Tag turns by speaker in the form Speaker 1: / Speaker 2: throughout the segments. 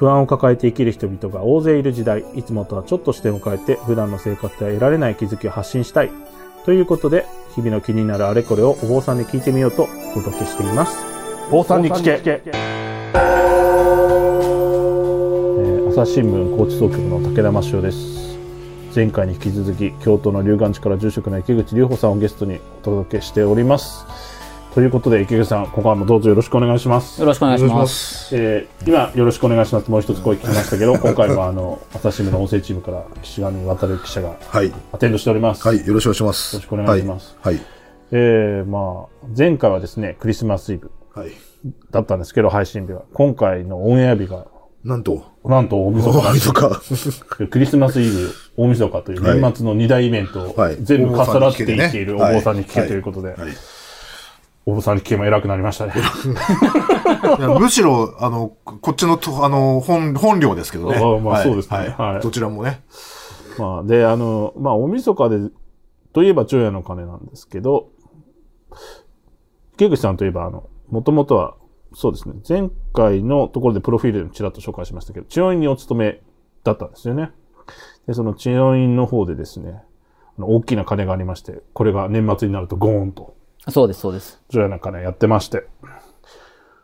Speaker 1: 不安を抱えて生きる人々が大勢いる時代、いつもとはちょっと視点を変えて、普段の生活では得られない気づきを発信したい。ということで、日々の気になるあれこれをお坊さんに聞いてみようとお届けしています。坊さんに聞けえー朝日新聞高知総局の武田真潮です。前回に引き続き、京都の龍岩寺から住職の池口隆法さんをゲストにお届けしております。ということで、池口さん、今回もどうぞよろしくお願いします。
Speaker 2: よろしくお願いします。
Speaker 1: えー今、よろしくお願いします。もう一つ声聞きましたけど、今回もあの、朝日新聞の音声チームから岸上渡記者が
Speaker 3: はい。
Speaker 1: アテンドしております。
Speaker 3: はい。よろしくお願いします。
Speaker 1: よろしくお願いします
Speaker 3: はい。はい。
Speaker 1: えーまあ、前回はですね、クリスマスイブ
Speaker 3: はい。
Speaker 1: だったんですけど、配信日は。今回のオンエア日が、
Speaker 3: なんと、
Speaker 1: なんと大晦日なんです
Speaker 3: とか。
Speaker 1: クリスマスイブ、大晦日という年末の二大イベントを
Speaker 3: はい
Speaker 1: 全部重なっていっているお
Speaker 3: はい
Speaker 1: 坊さんに聞けということで、
Speaker 3: はい。
Speaker 1: お坊さんに聞けば偉くなりましたね。
Speaker 4: むしろ、あの、こっちのと、あの、本、本領ですけどね。
Speaker 1: ああまあ
Speaker 4: はい
Speaker 1: そうですね
Speaker 4: はい
Speaker 1: はい
Speaker 4: どちらもね。
Speaker 1: まあ、で、あの、まあ、大晦日で、といえば昼夜の鐘なんですけど、池口さんといえば、あの、もともとは、そうですね、前回のところでプロフィールでちらっと紹介しましたけど、治療院にお勤めだったんですよね。で、その治療院の方でですね、大きな鐘がありまして、これが年末になるとゴーンと、
Speaker 2: そうです、そうです。
Speaker 1: 除夜の鐘やってまして。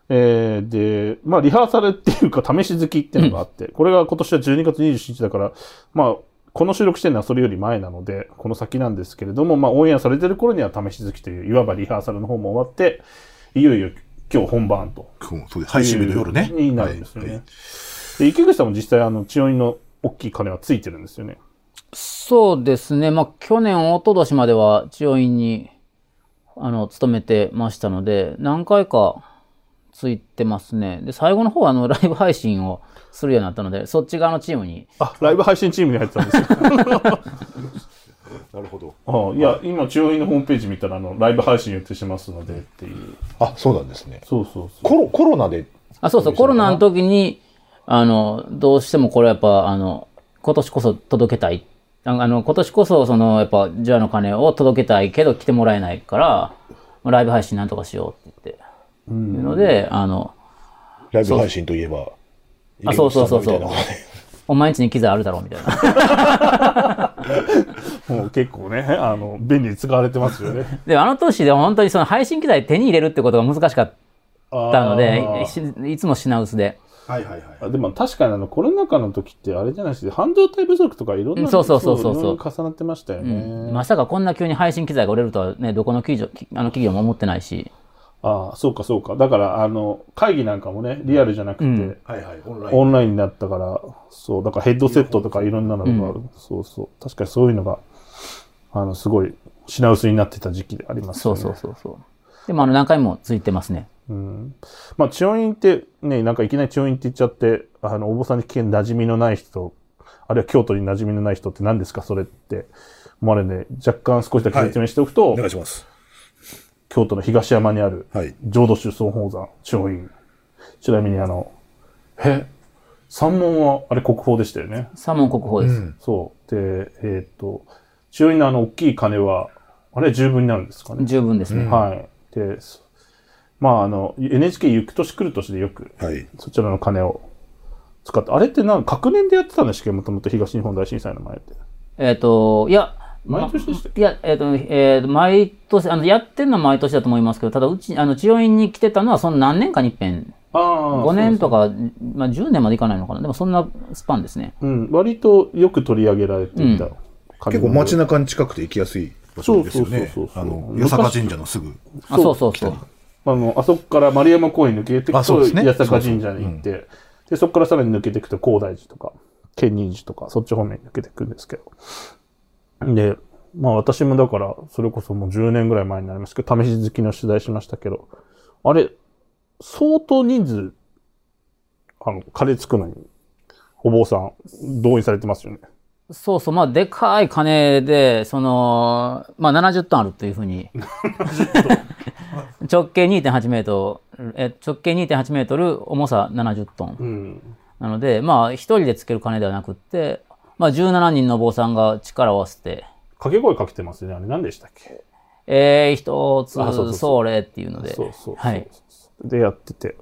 Speaker 1: えー、で、まあ、リハーサルっていうか、試し好きっていうのがあって、これが今年は12月27日だから、まあ、この収録してるのはそれより前なので、この先なんですけれども、まあ、オンエアされてる頃には試し好きという、いわばリハーサルの方も終わって、いよいよ今日本番と。
Speaker 4: そうそうです配信日の夜ね。
Speaker 1: になるんですよね。
Speaker 4: はい
Speaker 1: で池口さんも実際、あの、治療院の大きい鐘はついてるんですよね。
Speaker 2: そうですね。まあ、去年、一昨年までは治療院に、あの、勤めてましたので、何回かついてますね。で、最後の方は、あの、ライブ配信をするようになったので、そっち側のチームに、
Speaker 1: あ、ライブ配信チームに入ってたんですよ。
Speaker 4: なるほど。
Speaker 1: あいや、今、治療院のホームページ見たら、あの、ライブ配信予定しますのでっていう。
Speaker 3: あ、そうなんですね。
Speaker 1: そうそうそう。
Speaker 3: コロ、コロナで、
Speaker 2: あ、そうそう、コロナの時に、あの、どうしてもこれやっぱ、あの、今年こそ届けたい。ああの、今年こそ、その、やっぱ、ジュアの鐘を届けたいけど来てもらえないから、まあライブ配信なんとかしようって言って、いうので、あの、
Speaker 3: ライブ配信といえば、
Speaker 2: あそうそうそうそうお前んちに機材あるだろうみたいな。
Speaker 1: もう結構ね、あの、便利に使われてますよね。
Speaker 2: で、あの年で本当にその配信機材手に入れるってことが難しかったので、しいつも品薄で。
Speaker 4: はいはいはい。
Speaker 1: あでも確かにあの、コロナ禍の時ってあれじゃないですか、半導体不足とかいろんな、
Speaker 2: そうそうそうそうそう
Speaker 1: 重なってましたよね。
Speaker 2: まさかこんな急に配信機材が売れるとはね、どこの企業きあの企業も思ってないし。
Speaker 1: ああ、そうかそうか。だから、あの、会議なんかもね、リアルじゃなくて、
Speaker 2: うん
Speaker 4: はいはい。オンライン。
Speaker 1: オンラインになったから、そう、だからヘッドセットとかいろんなのがある。そうそう。確かにそういうのが、あの、すごい品薄になってた時期でありますよね。
Speaker 2: そうそうそうそう。でもあの何回もついてますね。
Speaker 1: うんまあ、治療院ってね、なんかいきなり治療院って言っちゃって、あの、お坊さんに聞け馴染みのない人、あるいは京都に馴染みのない人って何ですか、それって思われるんで、若干少しだけ説明しておくと、
Speaker 3: お願いします。
Speaker 1: 京都の東山にある
Speaker 3: はい。
Speaker 1: 浄土宗総宝山治療院。ちなみにあの、え、三門はあれ国宝でしたよね？
Speaker 2: 三門国宝です。
Speaker 1: そう。で、えっ、と、治療院のあの大きい鐘は、あれ十分になるんですかね？
Speaker 2: 十分ですね。
Speaker 1: はい。で、そまああの、NHK 行く年来る年でよく、
Speaker 3: はい。
Speaker 1: そちらの鐘を使って、あれってなんか、隔年でやってたんですけ？ど、もともと東日本大震災の前って。
Speaker 2: えっ、と、いや、
Speaker 1: 毎年でしたっ
Speaker 2: いや、えっ、と、えーと、毎年、あの、やってんのは毎年だと思いますけど、ただ、うち、あの、治療院に来てたのは、その何年かに一遍、
Speaker 1: ああ。
Speaker 2: 5年と
Speaker 1: か。
Speaker 2: か、まあ、10年までいかないのかな。でも、そんなスパンですね。
Speaker 1: うん、割とよく取り上げられていた鐘
Speaker 3: 結構街中に近くて行きやすい場所ですよね
Speaker 1: そうそうそう。そう
Speaker 3: あの、
Speaker 4: 八坂神社のすぐ。
Speaker 2: あ、そうそうそう。
Speaker 1: あの、あそこから丸山公園抜けていくと、
Speaker 4: あそうですね
Speaker 1: 八坂神社に行って、で、そこからさらに抜けていくと、高大寺とか、建仁寺とか、そっち方面に抜けていくんですけど。で、まあ私もだから、それこそもう10年ぐらい前になりますけど、試し好きの取材しましたけど、あれ、相当人数、あの、カレーつくのに、お坊さん、動員されてますよね。
Speaker 2: そうそう、まあ、でかい鐘で、その、まあ、70トンあるというふうに。直径2.8メートル、え直径2.8メートル、重さ70トン。
Speaker 1: うん。
Speaker 2: なので、まあ、一人でつける鐘ではなくって、まあ、17人のお坊さんが力を合わせて、
Speaker 1: 掛け声かけてますよね。あれ何でしたっけ？
Speaker 2: えー、一つ、
Speaker 1: あそ
Speaker 2: れっていうので。
Speaker 1: そうそう。
Speaker 2: はい。
Speaker 1: でやってて。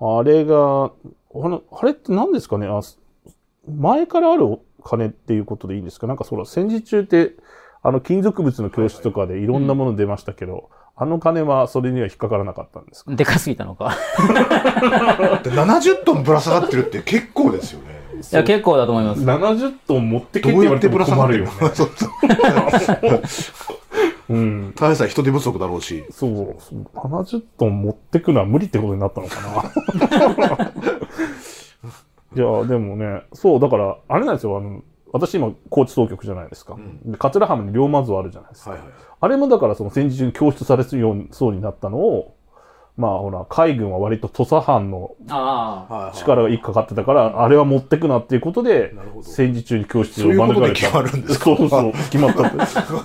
Speaker 1: ああれが、あのあれって何ですかね？あ前からある金っていうことでいいんですか？なんかその戦時中って、あの金属物の教室とかでいろんなもの出ましたけど、あの金はそれには引っかからなかったんですか？
Speaker 2: でかすぎたのか。
Speaker 3: だって70トンぶら下がってるって結構ですよね。
Speaker 2: いや、結構だと思います。
Speaker 1: 70トン持ってけって
Speaker 3: どうやって
Speaker 1: 言われても
Speaker 3: ぶら下がってる
Speaker 1: 困るよね。
Speaker 3: そうそう。
Speaker 1: うん。
Speaker 3: ただでさえ人手不足だろうし。
Speaker 1: そう、そう70トン持ってくのは無理ってことになったのかな。いや、でもね、そう、だから、あれなんですよ、あの、私今、高知総局じゃないですか。で桂浜に龍馬像あるじゃないですか。
Speaker 3: はいはい。
Speaker 1: あれもだからその戦時中に供出されるようにそうになったのを、まあほら、海軍は割と土佐藩の
Speaker 2: ああ。
Speaker 3: はい
Speaker 1: 力が一個かかってたから、あれは持ってくなっていうことで
Speaker 3: なるほ、ど
Speaker 1: 戦時中に教室を
Speaker 3: そういう。決まるんですか？
Speaker 1: そうそう、決まったって。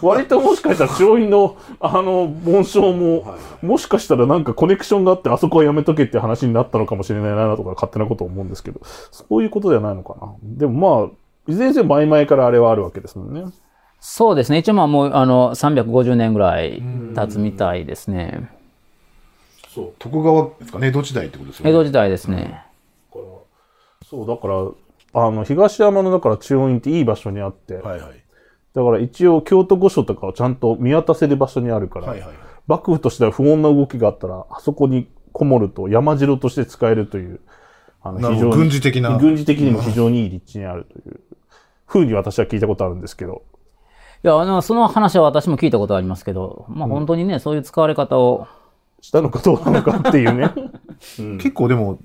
Speaker 1: 割ともしかしたら上院の、あの、紋章も、もしかしたらなんかコネクションがあって、あそこはやめとけっていう話になったのかもしれないなとか、勝手なことを思うんですけど、そういうことではないのかな。でもまあ、いずれにせよ前々からあれはあるわけですもんね。
Speaker 2: そうですね。一応まあもう、あの、350年ぐらい経つみたいですね。
Speaker 1: そう。
Speaker 3: 徳川ですかね、江戸時代ってことですよね。
Speaker 2: 江戸時代ですね。
Speaker 1: そう、だから、あの、東山のだから中央院っていい場所にあって、
Speaker 3: はいはい。
Speaker 1: だから一応京都御所とかをちゃんと見渡せる場所にあるから、
Speaker 3: はいはい。
Speaker 1: 幕府としては不穏な動きがあったら、あそこにこもると山城として使えるという、あの
Speaker 3: なるほど軍事的な
Speaker 1: 軍事的にも非常にいい立地にあるという、ふうに私は聞いたことあるんですけど、
Speaker 2: いや、あの、その話は私も聞いたことありますけど、まあ本当にね、そういう使われ方を、
Speaker 1: したのかどうなのかっていうね。
Speaker 3: 結構でも、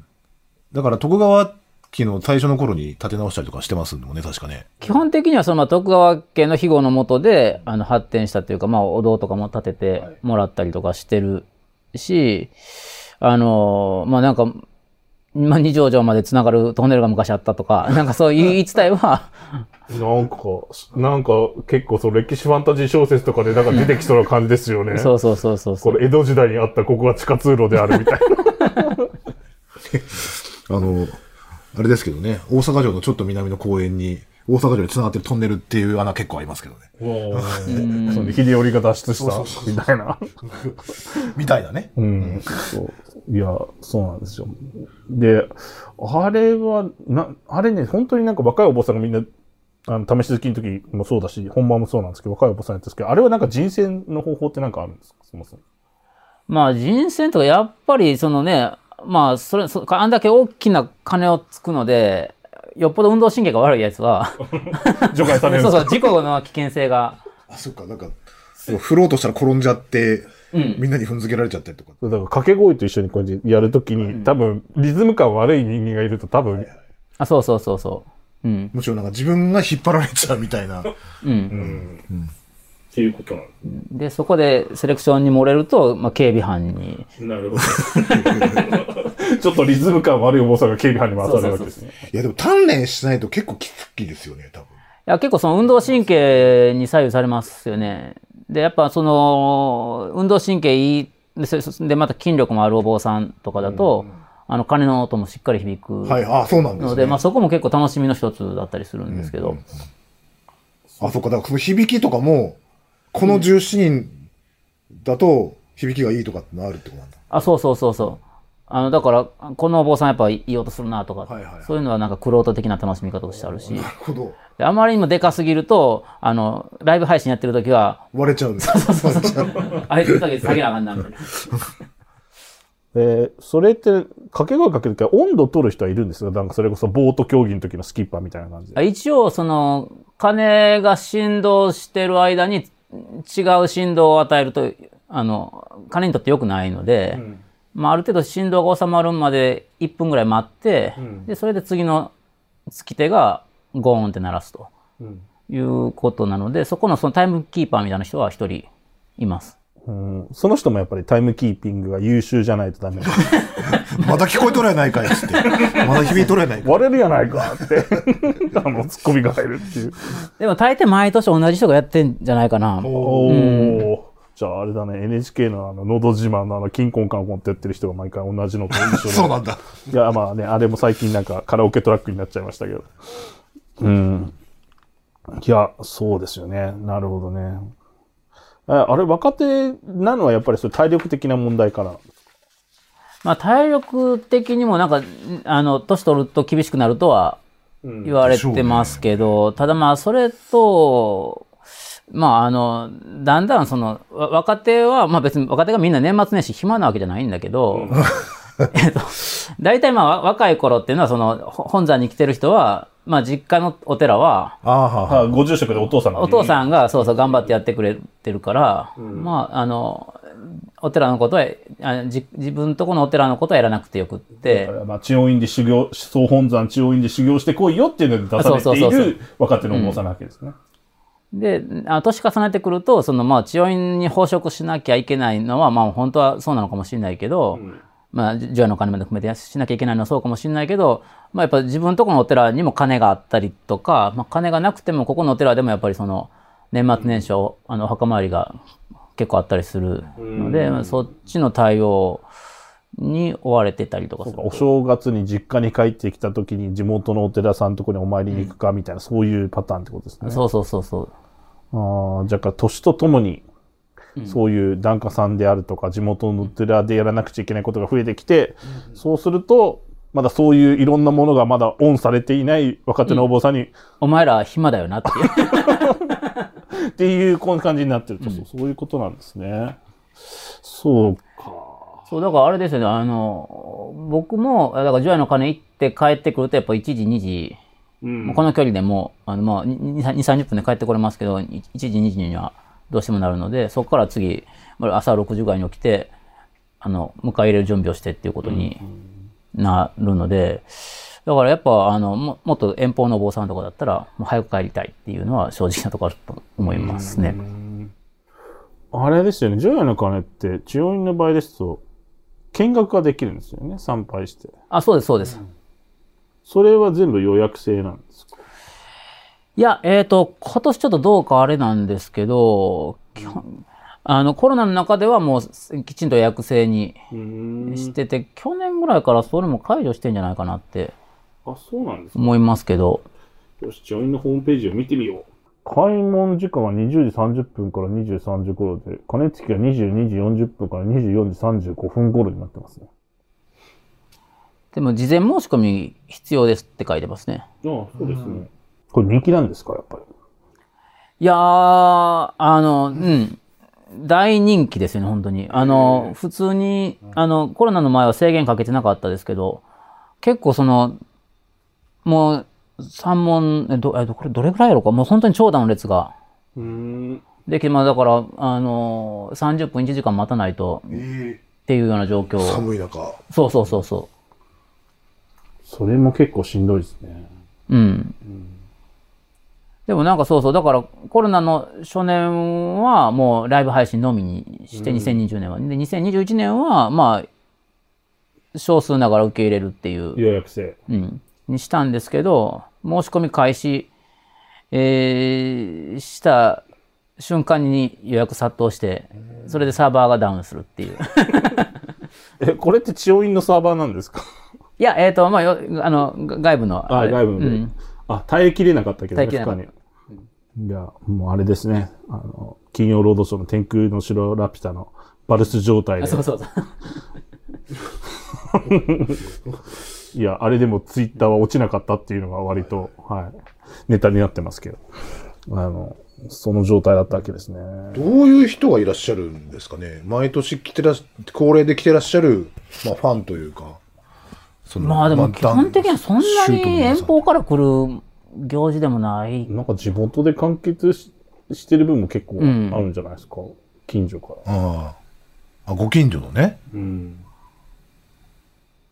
Speaker 3: だから徳川期の最初の頃に立て直したりとかしてますもんね、確かね。
Speaker 2: 基本的にはそのまあ徳川家の庇護のもとで、あの、発展したというか、まあお堂とかも建ててもらったりとかしてるし、あの、まあなんか、まあ二条城まで繋がるトンネルが昔あったとか、なんかそういう言い伝えは、
Speaker 1: なんか、なんか結構そう歴史ファンタジー小説とかでなんか出てきそうな感じですよね。
Speaker 2: そうそうそうそうそう。
Speaker 1: これ江戸時代にあったここが地下通路であるみたいな。
Speaker 3: あの、あれですけどね、大阪城のちょっと南の公園に、大阪城に繋がってるトンネルっていう穴結構ありますけどね。
Speaker 1: その秀頼が脱出したみたいな。
Speaker 3: みたいなね。
Speaker 1: うん。そう。いや、そうなんですよ。で、あれは、な、あれね、本当になんか若いお坊さんがみんな、あの、試し好きの時もそうだし、本番もそうなんですけど、若いお坊さんやったんですけど、あれはなんか人選の方法ってなんかあるんですか？そもそも。
Speaker 2: まあ人選とかやっぱりそのね、まあそれ、そあんだけ大きな金をつくので、よっぽど運動神経が悪いやつは、
Speaker 1: 除外されるんですか？
Speaker 2: そうそう、事故の危険性が。
Speaker 3: あ、そっか、なんか、振ろうとしたら転んじゃって、みんなに踏んづけられちゃったりとか。
Speaker 1: だから掛け声と一緒にこうやってやるときに、多分、リズム感悪い人間がいると多分、
Speaker 2: あ、そうそうそうそう。うん。
Speaker 3: むしろなんか自分が引っ張られちゃうみたいな。
Speaker 2: うん。
Speaker 1: っていうことなん
Speaker 2: で、そこでセレクションに漏れると、まあ警備班に。
Speaker 1: なるほど。ちょっとリズム感悪いお坊さんが警備班に回されるわけですね。
Speaker 3: いや、でも鍛錬しないと結構きつきですよね、多分。
Speaker 2: いや、結構その運動神経に左右されますよね。で、やっぱその、運動神経いい、で、また筋力もあるお坊さんとかだと、あの、鐘の音もしっかり響く。
Speaker 3: はい、あ、そうなんですね。
Speaker 2: ので、まあそこも結構楽しみの一つだったりするんですけど。
Speaker 3: あ、そっか、だからその響きとかも、この17人だと響きがいいとかってのあるってことなんだ。
Speaker 2: あ、そうそうそうそう。あの、だから、このお坊さんやっぱいい音するなとか、
Speaker 3: はいはいはい
Speaker 2: そういうのはなんか玄人的な楽しみ方としてあるし。
Speaker 3: なるほど。
Speaker 2: であまりにもでかすぎると、あの、ライブ配信やってる時は、
Speaker 3: 割れちゃうんです。
Speaker 2: あいつだけ下げなあかんな、みたいな。
Speaker 1: えーそれって、掛け声かけるときは温度取る人はいるんですよ。なんかそれこそボート競技の時のスキッパーみたいな感じで。
Speaker 2: 一応、その、鐘が振動してる間に違う振動を与えると、あの、鐘にとって良くないので、まあ、ある程度振動が収まるまで1分ぐらい待って、で、それで次の突き手がゴーンって鳴らすということなので、そこのそのタイムキーパーみたいな人は一人います。
Speaker 1: うんその人もやっぱりタイムキーピングが優秀じゃないとダメ。
Speaker 3: まだ聞こえとらやないかいっつって。まだ響いとらやないかい。
Speaker 1: 割れるやないかって、あの、ツッコミが入るっていう。
Speaker 2: でも大抵毎年同じ人がやってんじゃないかな。
Speaker 1: おー。じゃああれだね、NHK のあの、のど自慢のあの、キンコンカンコンってやってる人が毎回同じのと一緒で。
Speaker 3: そうなんだ。
Speaker 1: いや、まあね、あれも最近なんかカラオケトラックになっちゃいましたけど。うん。いや、そうですよね。なるほどね。ああれ、若手なのはやっぱりそういう体力的な問題から。
Speaker 2: まあ、体力的にもなんか、あの、年取ると厳しくなるとは言われてますけど、ただまあ、それと、まあ、あの、だんだんその、わ若手は、まあ別に若手がみんな年末年始暇なわけじゃないんだけど、えっと、大体まあわ若い頃っていうのは、その、ほ本山に来てる人は、まあ実家のお寺は、
Speaker 4: ああ、はあ、は
Speaker 1: あご住職でお父さんが
Speaker 2: お父さんがそうそう頑張ってやってくれてるから、まあ、あの、お寺のことは、あじ自分とこのお寺のことはやらなくてよくって、
Speaker 1: まあ、千代院で修行、総本山千代院で修行してこいよっていうので出されてい
Speaker 2: そうそうそうそう。
Speaker 1: る若手のお坊さんなわけですね。
Speaker 2: で、あ年重ねてくると、そのまあ、千代院に奉職しなきゃいけないのは、まあ本当はそうなのかもしれないけど、まあ、除夜の鐘まで含めてしなきゃいけないのはそうかもしれないけど、まあやっぱ自分とこのお寺にも金があったりとか、まあ金がなくてもここのお寺でもやっぱりその、年末年始、あの、お墓参りが結構あったりするので、まあそっちの対応に追われてたりとか
Speaker 1: お正月に実家に帰ってきた時に地元のお寺さんのところにお参りに行くかみたいな、そういうパターンってことですね。
Speaker 2: そうそうそうそう。
Speaker 1: ああ、じゃあ、年とともに、そういう檀家さんであるとか、地元のお寺でやらなくちゃいけないことが増えてきて、そうすると、まだそういういろんなものがまだオンされていない若手のお坊さんに、
Speaker 2: お前ら暇だよなっていう。
Speaker 1: っていうこういう感じになってると、そうそういうことなんですね。そうか。
Speaker 2: そう、だからあれですよね、あの、僕も、だから、除夜の鐘行って帰ってくると、やっぱ1時、2時、もうこの距離でもう、あの、まあ、2、30分で帰ってこれますけど、1時、2時にはどうしてもなるので、そこから次、まあ朝6時ぐらいに起きて、あの、迎え入れる準備をしてっていうことになるので、だからやっぱ、あの、ももっと遠方のお坊さんとかだったら、もう早く帰りたいっていうのは正直なところあると思いますね。
Speaker 1: あれですよね、除夜の鐘って、千代院の場合ですと、見学ができるんですよね、参拝して。
Speaker 2: あ、そうです、そうです。
Speaker 1: それは全部予約制なんですか？
Speaker 2: いや、えっ、と、今年ちょっとどうかあれなんですけど、基本あの、コロナの中ではもうきちんと予約制にしてて、去年ぐらいからそれも解除してんじゃないかなって
Speaker 1: あ、そうなんですか。
Speaker 2: 思いますけど、
Speaker 1: よし、ジョインのホームページを見てみよう。開門時間は20時30分から23時頃で、鐘つきが22時40分から24時35分頃になってますね。
Speaker 2: でも事前申し込み必要ですって書いてますね。
Speaker 1: ああ、そうですね。これ人気なんですか、やっぱり？
Speaker 2: いやー、あの、うん。大人気ですよね、本当に。あの、普通に、あの、コロナの前は制限かけてなかったですけど、結構その、もう、三問、え、ど、え、どこれどれぐらいやろうか？もう本当に長蛇の列が
Speaker 1: うん。
Speaker 2: でき、まあだから、あの、30分1時間待たないとっていうような状況。
Speaker 4: 寒い中。
Speaker 2: そうそうそうそ
Speaker 1: それも結構しんどいですね。
Speaker 2: う。うん。でもなんかそうそう、だからコロナの初年はもうライブ配信のみにして、2020年は。で、2021年はまあ、少数ながら受け入れるっていう、
Speaker 1: 予約制。
Speaker 2: うん、にしたんですけど、申し込み開始、えーした瞬間に予約殺到して、それでサーバーがダウンするっていう。
Speaker 1: え、これって千代院のサーバーなんですか？
Speaker 2: いや、えっ、と、まあ、よあの、が外部の。
Speaker 1: あ、
Speaker 2: れ
Speaker 1: 外部で。
Speaker 2: うん
Speaker 1: あ、耐えきれなかったけどね、
Speaker 2: 耐えきれなか
Speaker 1: に。いや、もうあれですね。あの、金曜ロードショーの天空の城ラピュタのバルス状態で。
Speaker 2: そうそうそう。
Speaker 1: いや、あれでもツイッターは落ちなかったっていうのが割と、はい、ネタになってますけど。あの、その状態だったわけですね。
Speaker 4: どういう人がいらっしゃるんですかね毎年来てらっ、恒例で来てらっしゃる、まあ、ファンというか。その
Speaker 2: まあでも基本的にはそんなに遠
Speaker 4: 方
Speaker 2: 方から来る行事でもない。
Speaker 1: なんか地元で完結ししてる分も結構あ
Speaker 2: ん
Speaker 1: るんじゃないですか？近所から。
Speaker 4: ああ。あ、ご近所のね。
Speaker 1: うん。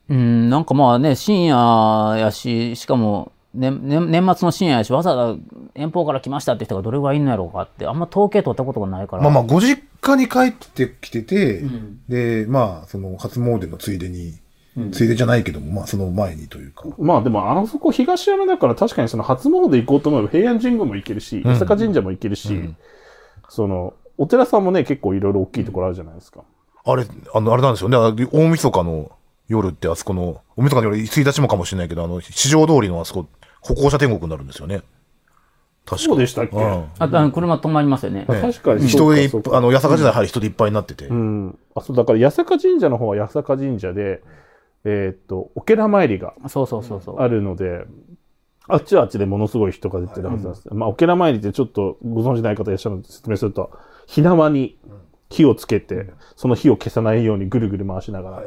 Speaker 2: うん、なんかまあね、深夜やし、しかも、ねね、年末の深夜やし、わざわざ遠方から来ましたって人がどれぐらいいんのやろうかって、あんま統計取ったことがないから。
Speaker 4: まあまあ、ご実家に帰ってきてて、で、まあ、その、初詣のついでに、ついでじゃないけども、まあ、その前にというか。
Speaker 1: まあでも、あそこ東山だから確かにその初詣行こうと思えば平安神宮も行けるし、伊坂神社も行けるし、その、お寺さんもね、結構いろいろ大きいところあるじゃないですか。
Speaker 4: あれ、あの、あれなんですよね。大晦日の夜ってあそこの、大晦日の夜、1日もかもしれないけど、あの、市場通りのあそこ、歩行者天国になるんですよね。
Speaker 3: 確
Speaker 1: そうでしたっけ、
Speaker 3: うん。
Speaker 2: あと、あの、車止まりますよね。
Speaker 1: あ確かに
Speaker 3: 人であの、八坂時代入り人でいっぱいになってて。
Speaker 1: うん。あ、そう、だから、八坂神社の方は八坂神社で、えーっと、お寺参りが
Speaker 2: そうそうそうそう。
Speaker 1: あるので、あっちはあっちでものすごい人が出てるはずなんです。まあ、お寺参りってちょっとご存知ない方いらっしゃるので説明すると、火縄に火をつけて、その火を消さないようにぐるぐる回しなが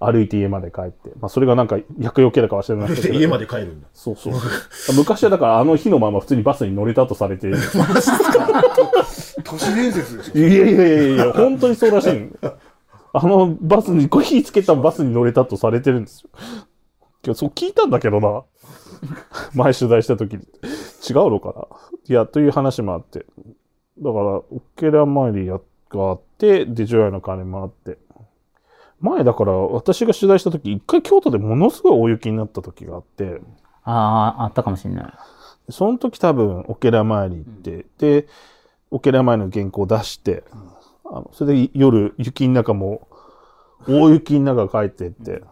Speaker 1: ら歩いて家まで帰って、まあ、それがなんか厄除けだかは知らないけど。
Speaker 3: 家まで帰るんだ。
Speaker 1: そうそう。昔はだからあの火のまま普通にバスに乗れたとされて いる。
Speaker 3: 都市伝説です
Speaker 1: いやいやいやいや、本当にそうらしいのあのバスに、こう火つけたバスに乗れたとされてるんですよ。けどそう聞いたんだけどな。前取材した時に。違うのかないや、という話もあって。だから、オケラ参りがあって、で、除夜の鐘もあって。前だから、私が取材した時、一回京都でものすごい大雪になった時があって、
Speaker 2: ああ、あったかもしれない。
Speaker 1: その時多分、オケラ参り行って、で、オケラ参りの原稿を出して、あのそれで夜、雪の中も、大雪の中帰ってって、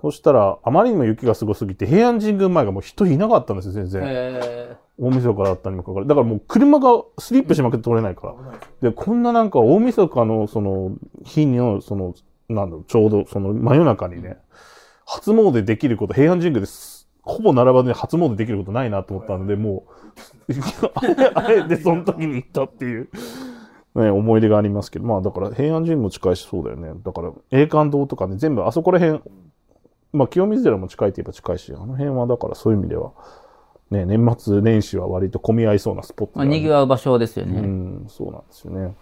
Speaker 1: そしたら、あまりにも雪がすごすぎて、平安神宮前がもう人いなかったんですよ、全然。
Speaker 2: へ
Speaker 1: 大晦日だったにもかかわらず。だからもう車がスリップしまくって通れないから。で、こんななんか大晦日のその日の、その、なんだろう、ちょうどその真夜中にね、初詣できること、平安神宮です。ほぼ並ばずに初詣できることないなと思ったので、もう、あれ、あれでその時に行ったっていう、ね、思い出がありますけど、まあだから平安神宮も近いしそうだよね。だから栄冠堂とかね、全部あそこら辺、まあ清水寺も近いといえば近いし、あの辺はだからそういう意味では、ね、年末年始は割と混み合いそうなスポット
Speaker 2: まあ、
Speaker 1: だね
Speaker 2: 賑わう場所ですよね。
Speaker 1: うん、そうなんですよね。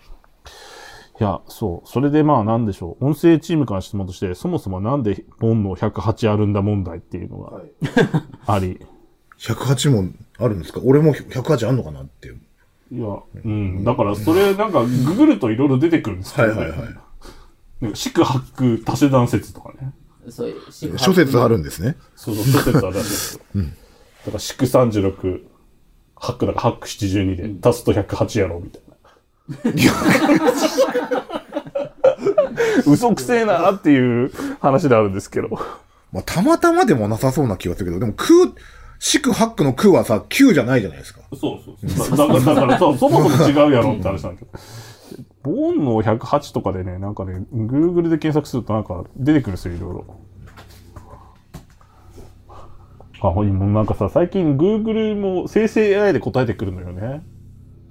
Speaker 1: いや、そう。それでまあなんでしょう。音声チームから質問として、そもそもなんで煩悩108あるんだ問題っていうのがあり。
Speaker 3: 108もあるんですか？俺も108あんのかなっていう。
Speaker 1: いや、うん。だからそれなんかググるといろいろ出てくるんですけど、
Speaker 3: はいはいはい。
Speaker 1: なんか四八九多世談説とかね。
Speaker 2: そういう
Speaker 3: 諸説あるんですね。
Speaker 1: そうそう、諸説あるらしいですよ。だから四九36、八九だから八九七十二で足すと108やろうみたいな。嘘くせえなっていう話であるんですけど。
Speaker 3: まあ、たまたまでもなさそうな気がするけど、でも、空、四八九の空はさ、9じゃないじゃないですか。
Speaker 1: そうそうそう。だだだからそうそもそも違うやろって話なんだけど。煩悩108とかでね、なんかね、Google で検索するとなんか出てくるんですよ、いろいろ。あ、ほんもうなんかさ、最近 Google も生成 AI で答えてくるのよね。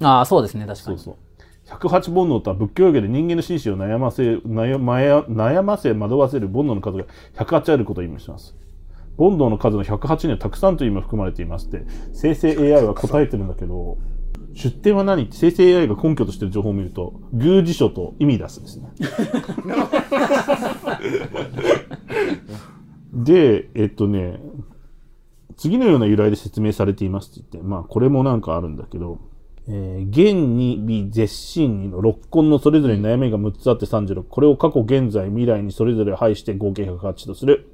Speaker 2: ああ、そうですね、確かに。
Speaker 1: そうそう。108煩悩とは仏教用語で人間の心身を悩ませ、悩まや悩ませ惑わせる煩悩の数が108あることを意味します。煩悩の数の108にはたくさんという意味が含まれていまして、生成 AI は答えてるんだけど、出典は何？って生成 AI が根拠としている情報を見ると、偶辞書と意味出すですね。で、えっとね、次のような由来で説明されていますって言って、まあこれもなんかあるんだけど、えー、現に微絶心にの六根のそれぞれに悩みが6つあって36。これを過去、現在、未来にそれぞれ配して合計108とする。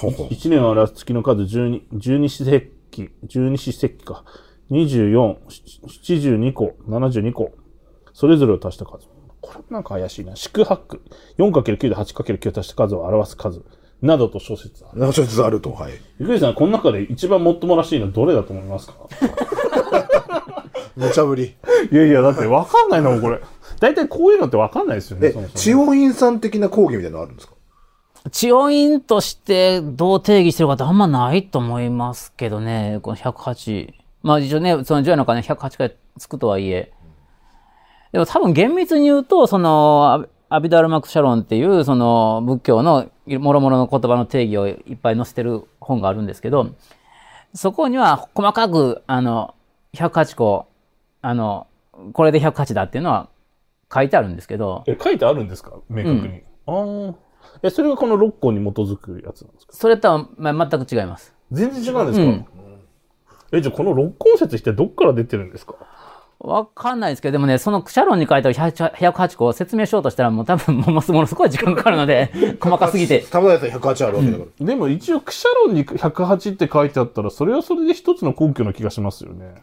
Speaker 1: 1年を表す月の数12、12四節気、12四節気か。24、72個、72個。それぞれを足した数。これなんか怪しいな。四八九。4×9 で 8×9 足した数を表す数。などと諸説ある。
Speaker 3: 諸説あると、はい。
Speaker 1: ゆくりさん、この中で一番最もらしいのはどれだと思いますか？
Speaker 3: 無茶ぶり。
Speaker 1: いやいや、だってわかんないのもこれ。大体こういうのってわかんないですよね。
Speaker 3: え
Speaker 1: そも、そも
Speaker 3: 千代院さん的な講義みたいなのあるんですか？
Speaker 2: 治療院としてどう定義してるかってあんまないと思いますけどね、この108。まあ一応ね、その除夜の鐘108回つくとはいえ。でも多分厳密に言うと、その、アアビダルマクシャロンっていう、その仏教の諸々の言葉の定義をいっぱい載せてる本があるんですけど、そこには細かく、あの、108個、あの、これで108だっていうのは書いてあるんですけど、
Speaker 1: え、書いてあるんですか？明確に。ああ。え、それがこの6個に基づくやつなんですか？
Speaker 2: それとは、まあ、全く違います。
Speaker 1: 全然違うんですか、
Speaker 2: うん
Speaker 1: え、じゃあこの六根説ってどっから出てるんですか？
Speaker 2: わかんないですけど、でもね、そのシャロンに書いてある108 108個を説明しようとしたら、もう多分ものものすごい時間かかるので、細かすぎて。
Speaker 3: たぶんやったら108あるわけだから。
Speaker 1: でも一応、クシャロンに108って書いてあったら、それはそれで一つの根拠な気がしますよね。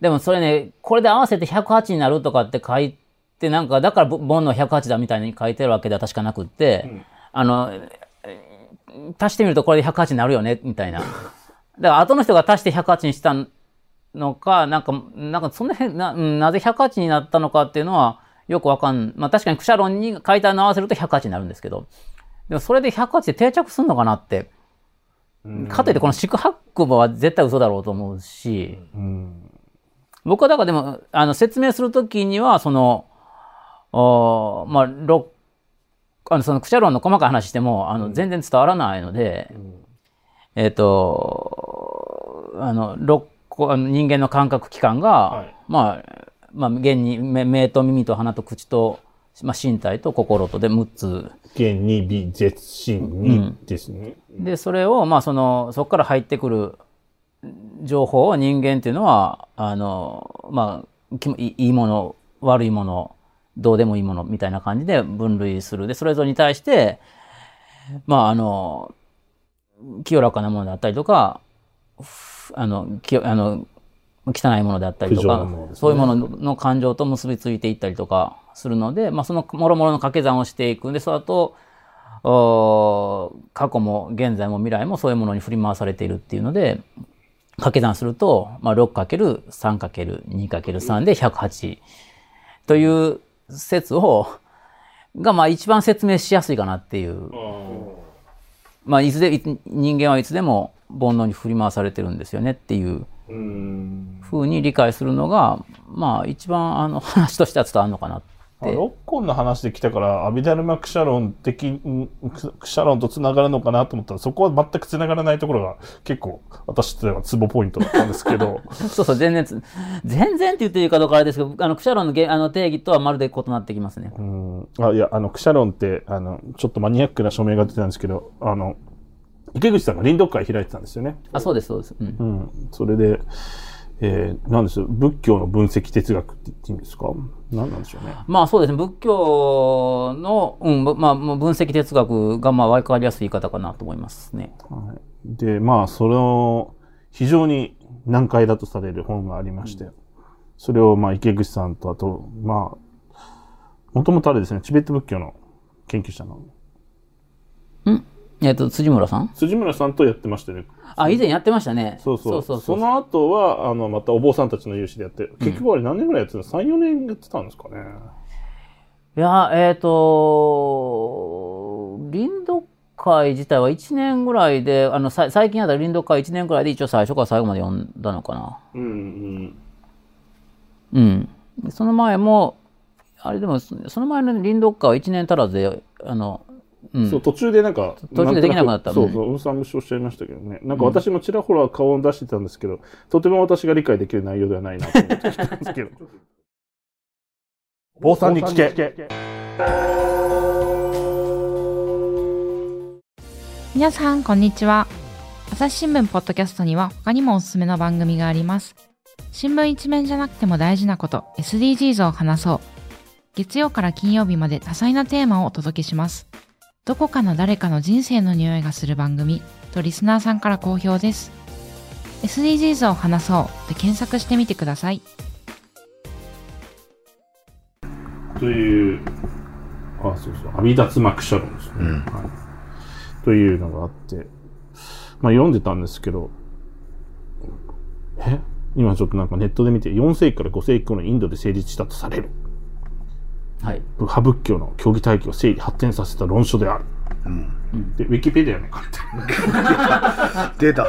Speaker 2: でもそれね、これで合わせて108になるとかって書いて、なんか、だからボボンの108だみたいに書いてるわけでは確かなくって、あの、え足してみるとこれで108になるよね、みたいな。だから後の人が足して108にしたんのか、なんか、なんかその辺、なうんなぜ108になったのかっていうのはよくわかん、まあ確かにクシャロンに書いたの合わせると108になるんですけど、でもそれで108で定着するのかなって、かといってこの四苦八苦は絶対嘘だろうと思うし、
Speaker 1: うん。
Speaker 2: 僕はだからでも、あの、説明するときには、その、おーまあ、ろあの、その、クシャロンの細かい話しても、あの、全然伝わらないので、えっ、と、あの、六個、あの人間の感覚器官が、
Speaker 1: はい。
Speaker 2: まあ、まあ、現に目目と耳と鼻と口と、まあ、身体と心とで6つ。
Speaker 1: 現に美、絶心にですね。
Speaker 2: で、それを、まあ、その、そこから入ってくる情報を人間っていうのは、あの、まあ、いいもの、悪いもの、どうでもいいものみたいな感じで分類する。で、それぞれに対して、まあ、あの、清らかなものであったりとか、ふあの、きあの汚いものであったりとか
Speaker 1: ね
Speaker 2: そういうものの感情と結びついていったりとかするので、まあ、その諸々の掛け算をしていくんで、その後、過去も現在も未来もそういうものに振り回されているっていうので、掛け算すると、まあ、6×3×2×3 で108という説を、がまあ一番説明しやすいかなっていう。まあいつで、い人間はいつでも煩悩に振り回されてるんですよねっていう
Speaker 1: うん。
Speaker 2: ふうに理解するのが、まあ一番あの話としては伝わるのかなって。
Speaker 1: 六根の話で来たから、アビダルマクシャロン的、んククシャロンと繋がるのかなと思ったら、そこは全く繋がらないところが結構、私としてはツボポイントだったんですけど、
Speaker 2: そうそう、全然つ、全然って言っていいかどうかあれですけど、あの、クシャロンのげあの定義とはまるで異なってきますね。
Speaker 1: うん。あ、いや、あの、クシャロンって、あの、ちょっとマニアックな署名が出てたんですけど、あの、池口さんが臨読会開いてたんですよね。
Speaker 2: あ、そうです、そうです。うん。
Speaker 1: うん。それで、えー、なんです？よ、仏教の分析哲学って言っていいんですか？何なんでしょうね。
Speaker 2: まあそうですね、仏教の、うん、ぶまあ、もう分析哲学がまあ分かりやすい言い方かなと思いますね。
Speaker 1: はい、で、まあ、その、非常に難解だとされる本がありまして、それを、まあ、池口さんと、あと、まあ、もともとあれですね、チベット仏教の研究者の、
Speaker 2: えっ、と、辻村さん？
Speaker 1: 辻村さんとやってましたね。
Speaker 2: あ、以前やってましたね。
Speaker 1: そうそう。
Speaker 2: そうそうそう
Speaker 1: の後は、あの、またお坊さんたちの有志でやって、結局あれ何年ぐらいやってたの ?3、4年やってたんですかね。
Speaker 2: いや、えっ、と、林読会自体は1年ぐらいで、あの、さ最近やった林読会1年ぐらいで一応最初から最後まで読んだのかな。
Speaker 1: うん、うん。
Speaker 2: うん。でその前も、あれでも、そその前の林読会は1年足らずで、あの、うん。
Speaker 1: そう、途中でなんか、
Speaker 2: 途中でできなくなったうん
Speaker 1: そうそう、うんさん無償しちゃいましたけどね。なんか私もちらほら顔を出してたんですけど、とても私が理解できる内容ではないなと思ってきたんですけど。坊さんに聞け。
Speaker 5: 皆さんこんにちは朝日新聞ポッドキャストには他にもおすすめの番組があります新聞一面じゃなくても大事なこと SDGs を話そう月曜から金曜日まで多彩なテーマをお届けしますどこかの誰かの人生の匂いがする番組とリスナーさんから好評です SDGs を話そうで検索してみてください
Speaker 1: という、あ、そうそう、阿弥陀マクシャロンですね。はい。というのがあって、まあ読んでたんですけど、え？今ちょっとなんかネットで見て、4世紀から5世紀頃のインドで成立したとされる。
Speaker 2: はい。
Speaker 1: 派仏教の競技体系を整理発展させた論書である。で、ウィキペディアに書いてある
Speaker 3: 出た。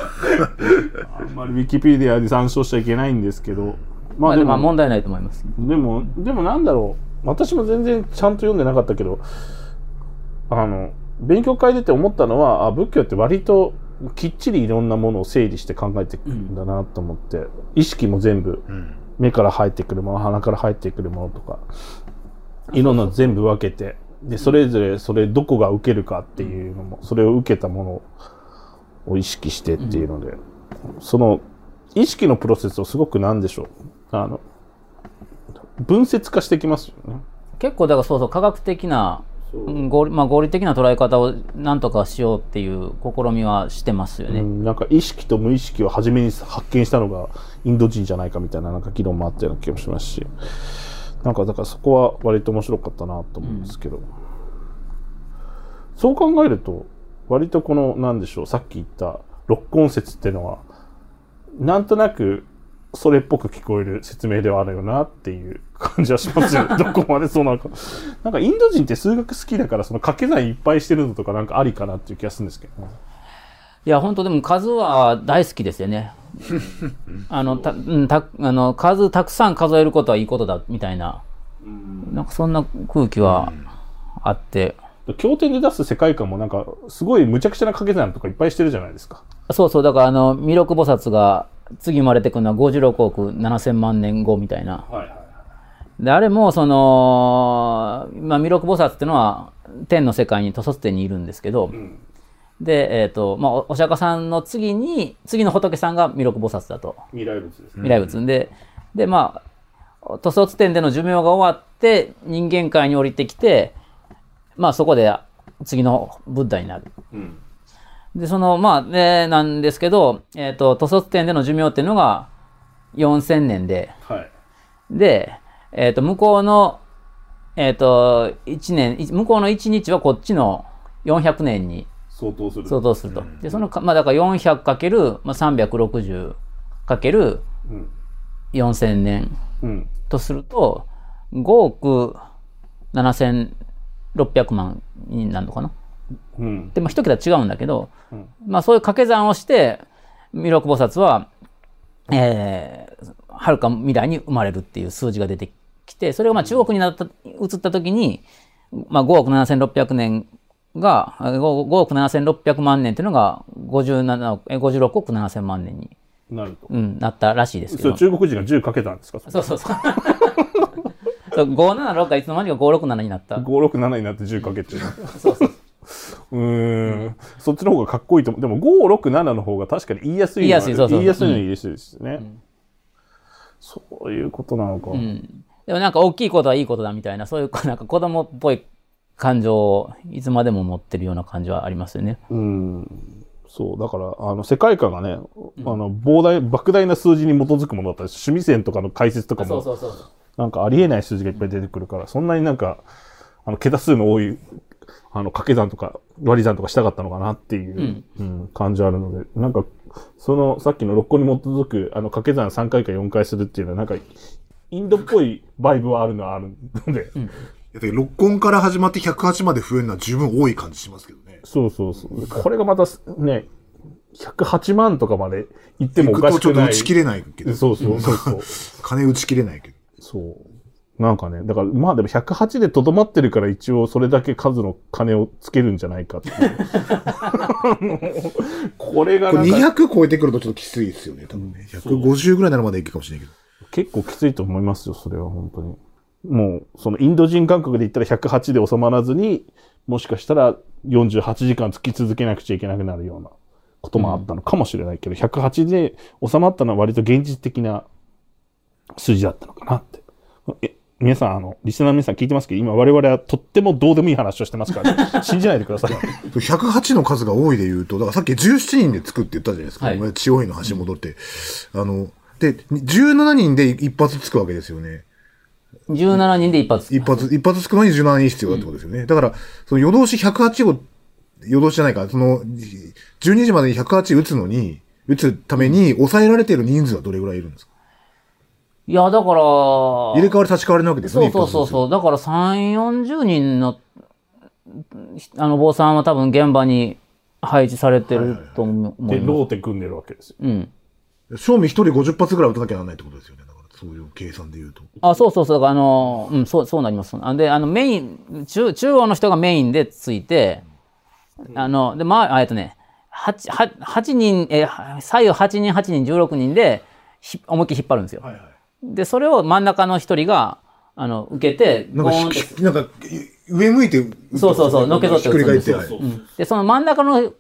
Speaker 1: あんまりウィキペディアで参照しちゃいけないんですけど、ま
Speaker 2: まあで
Speaker 1: も、
Speaker 2: も問題ないと思います。
Speaker 1: でも、でもなんだろう。私も全然ちゃんと読んでなかったけど、あの、勉強会出て思ったのは、あ、仏教って割ときっちりいろんなものを整理して考えていくんだなと思って、意識も全部、目から入ってくるもの、鼻から入ってくるものとか、いろんなの全部分けて、で、それぞれそれどこが受けるかっていうのも、それを受けたものを意識してっていうので、その意識のプロセスをすごくなんでしょう。あの、分節化してきますよね。
Speaker 2: 結構だからそうそう科学的な、合理まあ、合理的な捉え方をなんとかしようっていう試みはしてますよね。
Speaker 1: うんなんか意識と無意識を初めに発見したのがインド人じゃないかみたいななんか議論もあったような気もしますし、なんかだからそこは割と面白かったなと思うんですけど、そう考えると、割とこの、なんでしょう、さっき言った六根説っていうのは、なんとなくそれっぽく聞こえる説明ではあるよなっていう感じはしますよ。どこまでそうなんか。なんかインド人って数学好きだから、その掛け算いっぱいしてるのとかなんかありかなっていう気がするんですけどね。
Speaker 2: いや、本当でも数は大好きですよね。あの、た、うん、た、あの、数たくさん数えることはいいことだ、みたいな。なんかそんな空気はあって。
Speaker 1: 経典で出す世界観もなんか、すごい無茶苦茶な掛け算とかいっぱいしてるじゃないですか。
Speaker 2: そうそう、だからあの、弥勒菩薩が次生まれてくるのは56億7000万年後みたいな。
Speaker 1: はいはい。
Speaker 2: で、あれも、その、まあ、弥勒菩薩っていうのは、天の世界に、塗卒天にいるんですけど、で、えっ、と、まあ、おお釈迦さんの次に、次の仏さんが弥勒菩薩だと。
Speaker 1: 未来物ですね。
Speaker 2: 未来仏で、で、まあ、塗卒天での寿命が終わって、人間界に降りてきて、まあ、そこで次のブッダになる。
Speaker 1: うん。
Speaker 2: で、その、まあ、で、なんですけど、えっ、と、塗卒天での寿命っていうのが4000年で、
Speaker 1: はい。
Speaker 2: で、えっ、と、向こうの、えっ、と、1年、い向こうの1日はこっちの400年に
Speaker 1: 相当する。
Speaker 2: 相当すると。で、そのか、まあ、だから 400× まあ、360かける
Speaker 1: うん。
Speaker 2: 4000年
Speaker 1: うん。
Speaker 2: とすると、5億7600万になるのかな？
Speaker 1: うん。
Speaker 2: で、まあ、一桁違うんだけど、
Speaker 1: ん
Speaker 2: まあ、そういう掛け算をして、弥勒菩薩は、えー、はるか未来に生まれるっていう数字が出てきて、それがまあ中国になった、移った時に、まあ、5億7600年が、あ 5, 5億7600万年っていうのが57億、え56億7000万年に、
Speaker 1: なると。
Speaker 2: うん、なったらしいですけど。
Speaker 1: 中国人が10かけたんですか？
Speaker 2: そうそうそう。そう576がいつの間にか567になった。
Speaker 1: 567になって10かけてる。
Speaker 2: そうそう。
Speaker 1: うーん。そっちの方がかっこいいと思う。でも567の方が確かに言いやすい
Speaker 2: 言いやすいそうそう
Speaker 1: 言いやすいのは言いやすいですね。そういうことなのか。
Speaker 2: うん。でもなんか大きいことはいいことだみたいな、そういうなんか子供っぽい感情をいつまでも持ってるような感じはありますよね。
Speaker 1: うん。そう。だから、あの、世界観がね、あの、膨大、莫大な数字に基づくものだったり、趣味線とかの解説とかも、
Speaker 2: うそう。
Speaker 1: なんかありえない数字がいっぱい出てくるから、そんなになんか、あの、桁数の多い、あの、掛け算とか割り算とかしたかったのかなっていう、うん感じあるので、なんか、その、さっきの6個に基づく、あの、掛け算3回か4回するっていうのは、なんか、インドっぽいバイブはあるのはあるので、
Speaker 3: いやだけど六根から始まって108まで増えるのは十分多い感じしますけどね。
Speaker 1: そうそうそう。これがまたね、108万とかまで行ってもお
Speaker 3: 行くとちょっと。打ち切れないけど。
Speaker 1: そうそうそうそう。
Speaker 3: 金打ち切れないけど。
Speaker 1: そう。なんかね、だからまあでも108でとどまってるから一応それだけ数の金をつけるんじゃないかって。これがなんか
Speaker 3: 200超えてくるとちょっときついですよね、多分ね。150ぐらいならまでいくかもしれないけど。
Speaker 1: 結構きついと思いますよ、それは本当に。もう、そのインド人感覚で言ったら108で収まらずに、もしかしたら48時間つき続けなくちゃいけなくなるようなこともあったのかもしれないけど、108で収まったのは割と現実的な数字だったのかなって。え皆さん、あの、リスナーの皆さん聞いてますけど、今我々はとってもどうでもいい話をしてますから、信じないでください。
Speaker 3: 108の数が多いで言うと、だからさっき17人で作って言ったじゃないですか。
Speaker 2: はい
Speaker 3: 地方医の話戻って。あの、で、17人で一発つくわけですよね。
Speaker 2: 17人で一発。
Speaker 3: 一発、一発つくのに17人必要だってことですよね。だから、その夜通し108を、夜通しじゃないか、その、12時までに108打つのに、打つために抑えられてる人数はどれぐらいいるんですか？
Speaker 2: いや、だから、
Speaker 3: 入れ替わり立ち替わりなわけですよね。
Speaker 2: そうそうそう。だから3、40人の、あの、坊さんは多分現場に配置されてると思思
Speaker 1: で、
Speaker 2: います。
Speaker 1: ローテ組んでるわけですよ。
Speaker 2: うん。
Speaker 3: 一人一人50発ぐらい打たなきゃならないってことですよね。そういう計算で言うと。
Speaker 2: あ、そうそうそう。あの、うん、そう、そうなります。あで、あの、メイン、中、中央の人がメインでついて、あの、で、まあ、あえっとね、8、8 8人、えー、左右8人、8人、16人で、ひ思いっきり引っ張るんですよ。で、それを真ん中の一人が、あの、受けて、
Speaker 3: なんか
Speaker 2: ゴーンっ
Speaker 3: なんか、上向いて
Speaker 2: そうそうそうのけぞって
Speaker 3: ひっくり返って。
Speaker 2: 打つ
Speaker 3: はい
Speaker 2: うんで、その真ん中の、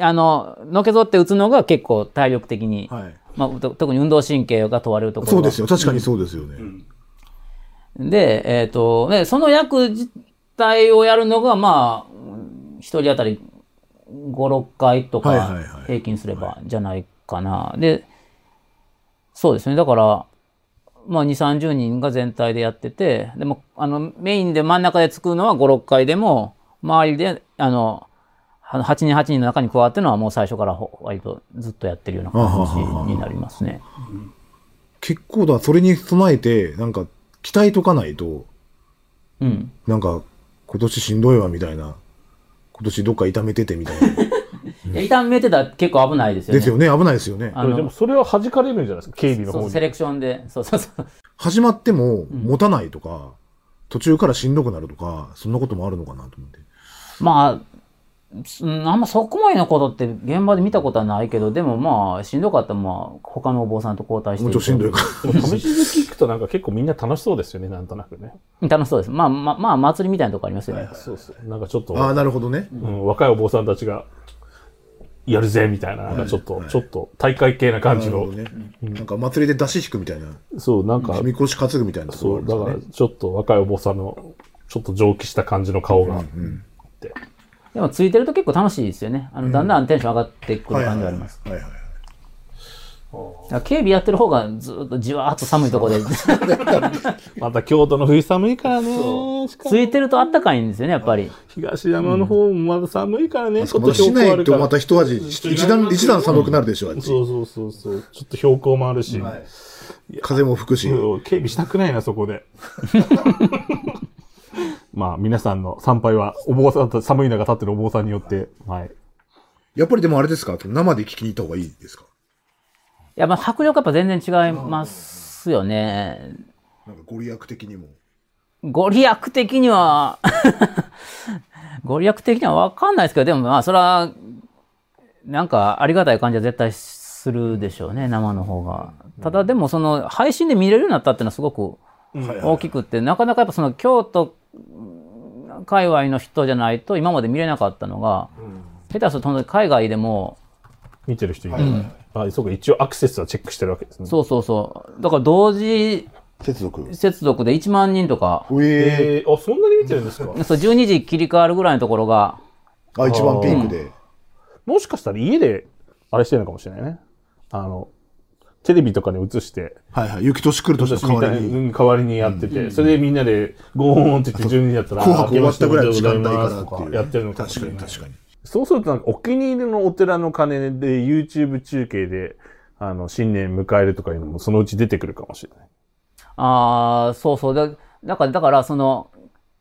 Speaker 2: あの、のけぞって打つのが結構体力的に、
Speaker 3: はい。
Speaker 2: まあ、と特に運動神経が問われるところが
Speaker 3: そうですよ。確かにそうですよね。
Speaker 2: で、えっ、と、ね、その役自体をやるのが、まあ、うん一人当たり5、6回とか平均すればじゃないかな。で、そうですね。だから、まあ、2、30人が全体でやってて、でも、あの、メインで真ん中で作るのは5、6回でも、周りで、あの、あの8人、8人の中に加わってるのはもう最初からほ割とずっとやってるような感じになりますね。
Speaker 3: 結構だ、それに備えて、なんか、鍛えとかないと、
Speaker 2: うん。
Speaker 3: なんか、今年しんどいわ、みたいな。今年どっか痛めてて、みたいな。
Speaker 2: いや痛めてたら結構危ないですよね。
Speaker 3: ですよね、危ないですよね。
Speaker 1: でも、それは弾かれるんじゃないですか、警備の方に。
Speaker 2: そうセレクションで。そうそうそう。
Speaker 3: 始まっても、持たないとか、途中からしんどくなるとか、そんなこともあるのかなと思って。
Speaker 2: まあ、うんあんまそこまでのことって現場で見たことはないけど、でもまあ、しんどかったらまあ、他のお坊さんと交代して
Speaker 3: もうちょっとしんどいか
Speaker 1: でも試しで聞くとなんか結構みんな楽しそうですよね、なんとなくね。
Speaker 2: 楽しそうです。まあ、まあ、まあ、祭りみたいなとこありますよね。
Speaker 1: そうそう。なんかちょっと、
Speaker 3: ら。ああ、なるほどね。
Speaker 1: うん、若いお坊さんたちが、やるぜみたいな、なんかちょっと、ちょっと大会系な感じの
Speaker 3: なるほど、ね。なんか祭りで出し引くみたいな。
Speaker 1: そう、なんか、
Speaker 3: みこし担ぐみたいなとこ
Speaker 1: そう、だから。ちょっと若いお坊さんの、ちょっと蒸気した感じの顔があって、
Speaker 2: でも、ついてると結構楽しいですよね。あの、だんだんテンション上がってくる感じがあります。
Speaker 3: はいはいはい。
Speaker 2: だから警備やってる方がずっとじわーっと寒いところで、
Speaker 1: また京都の冬寒いからね。しかも
Speaker 2: ついてるとあったかいんですよね、やっぱり。
Speaker 1: 東山の方もまだ寒いからね。ちょっ
Speaker 3: ま
Speaker 1: と標
Speaker 3: だしない
Speaker 1: 高あるから。
Speaker 3: とまた一味、一段、一段寒くなるでしょ、あっち。
Speaker 1: そうそうそうそう。ちょっと標高もあるし。
Speaker 3: 風も吹くし。
Speaker 1: 警備したくないな、そこで。まあ、皆さんの参拝は、お坊さんと、寒い中立ってるお坊さんによって、はい。
Speaker 3: やっぱりでもあれですか？生で聞きに行った方がいいですか？
Speaker 2: いや、まあ、迫力やっぱ全然違いますよね。
Speaker 3: なんかご利益的にも。
Speaker 2: ご利益的には、ご利益的には分かんないですけど、でもまあ、それは、なんかありがたい感じは絶対するでしょうね、生の方が。ただでも、その、配信で見れるようになったっていうのはすごく大きくって、なかなかやっぱその、京都界隈の人じゃないと今まで見れなかったのが、下手すると海外でも、
Speaker 1: 見てる人いる。あ、そうか、一応アクセスはチェックしてるわけですね。
Speaker 2: そうそうそう。だから同時
Speaker 3: 接続。
Speaker 2: 接続で1万人とか、
Speaker 3: え
Speaker 1: えー、あ、そん。なに見てるん。ですか
Speaker 2: そう12時切り替わるぐらいのところが、
Speaker 3: あ、一番ピンクで。
Speaker 1: もしかしたら家で、あれしてるのかもしれないね。あの、テレビとかに映して、
Speaker 3: はいはい。雪年来る年の
Speaker 1: 私みたい
Speaker 3: 代わりに。
Speaker 1: に代わりにやってて、それでみんなでゴーンって言って12時やったら、
Speaker 3: 紅白終わったぐらいの時間帯
Speaker 1: あ
Speaker 3: からっていう。
Speaker 1: かやってるのか
Speaker 3: 確。かに確かに。
Speaker 1: そうするとなんかお気に入りのお寺の鐘で YouTube 中継で、あの、新年迎えるとかいうのもそのうち出てくるかもしれない。
Speaker 2: ああ、そうそう。だだから、だから、その、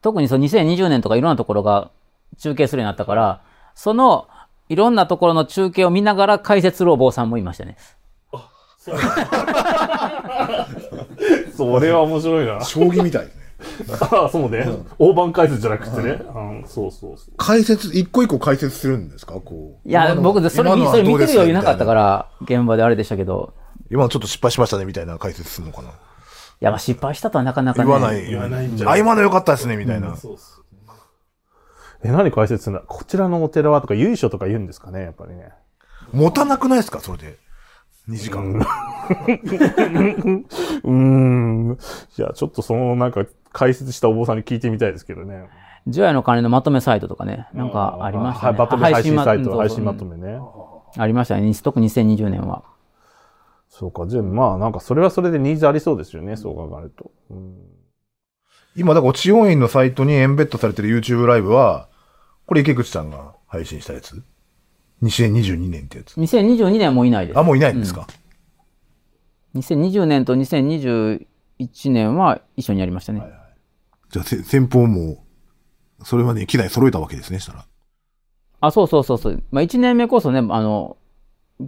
Speaker 2: 特にその2020年とかいろんなところが中継するようになったから、その、いろんなところの中継を見ながら解説するお坊さんもいましたね。
Speaker 1: それは面白いな。
Speaker 3: 将棋みたい。
Speaker 1: あ あ、そうね。大盤解説じゃなくてね。うん、そうそうそう。
Speaker 3: 解説、一個一個解説するんですか？こう。
Speaker 2: いや、僕、それ、それ見てる
Speaker 3: どうです
Speaker 2: 余裕なかったか
Speaker 3: み
Speaker 2: ら、現場であれでしたけど、
Speaker 3: 今のちょっと失敗しましたねみたいな解説するのかな。
Speaker 2: いや、まあ失敗したとはなかなかね。
Speaker 3: 言わない。
Speaker 1: 言わないんじゃ
Speaker 3: あ、
Speaker 1: ない
Speaker 3: 今の良かったですねみたいな。
Speaker 1: そうそう。え、何解説するんだ？こちらのお寺はとか由緒とか言うんですかねやっぱりね。
Speaker 3: 持たなくないですか？それで。2時間。
Speaker 1: うー ん。いや、ちょっとそのなんか解説したお坊さんに聞いてみたいですけどね。
Speaker 2: 除夜の鐘のまとめサイトとかね、なんかありましたね。
Speaker 1: はい、バトル配信サイト、
Speaker 2: ま
Speaker 1: 配信まとめね。
Speaker 2: ありましたね。特に2020年は。
Speaker 1: そうか。じゃあ、まあ、なんかそれはそれでニーズありそうですよね、そう考えると。うん
Speaker 3: 今、だから、治療院のサイトにエンベッドされてる YouTube ライブは、これ池口さんが配信したやつ？?2022 年ってやつ。
Speaker 2: 2022年はもういないです
Speaker 3: あ、。もういないんですか、
Speaker 2: 2020年と2021年は一緒にやりましたね。
Speaker 3: じゃあ、せ先方も、それまでに機材揃えたわけですね、したら。
Speaker 2: あ、そうそうそうそう。まあ1年目こそね、あの、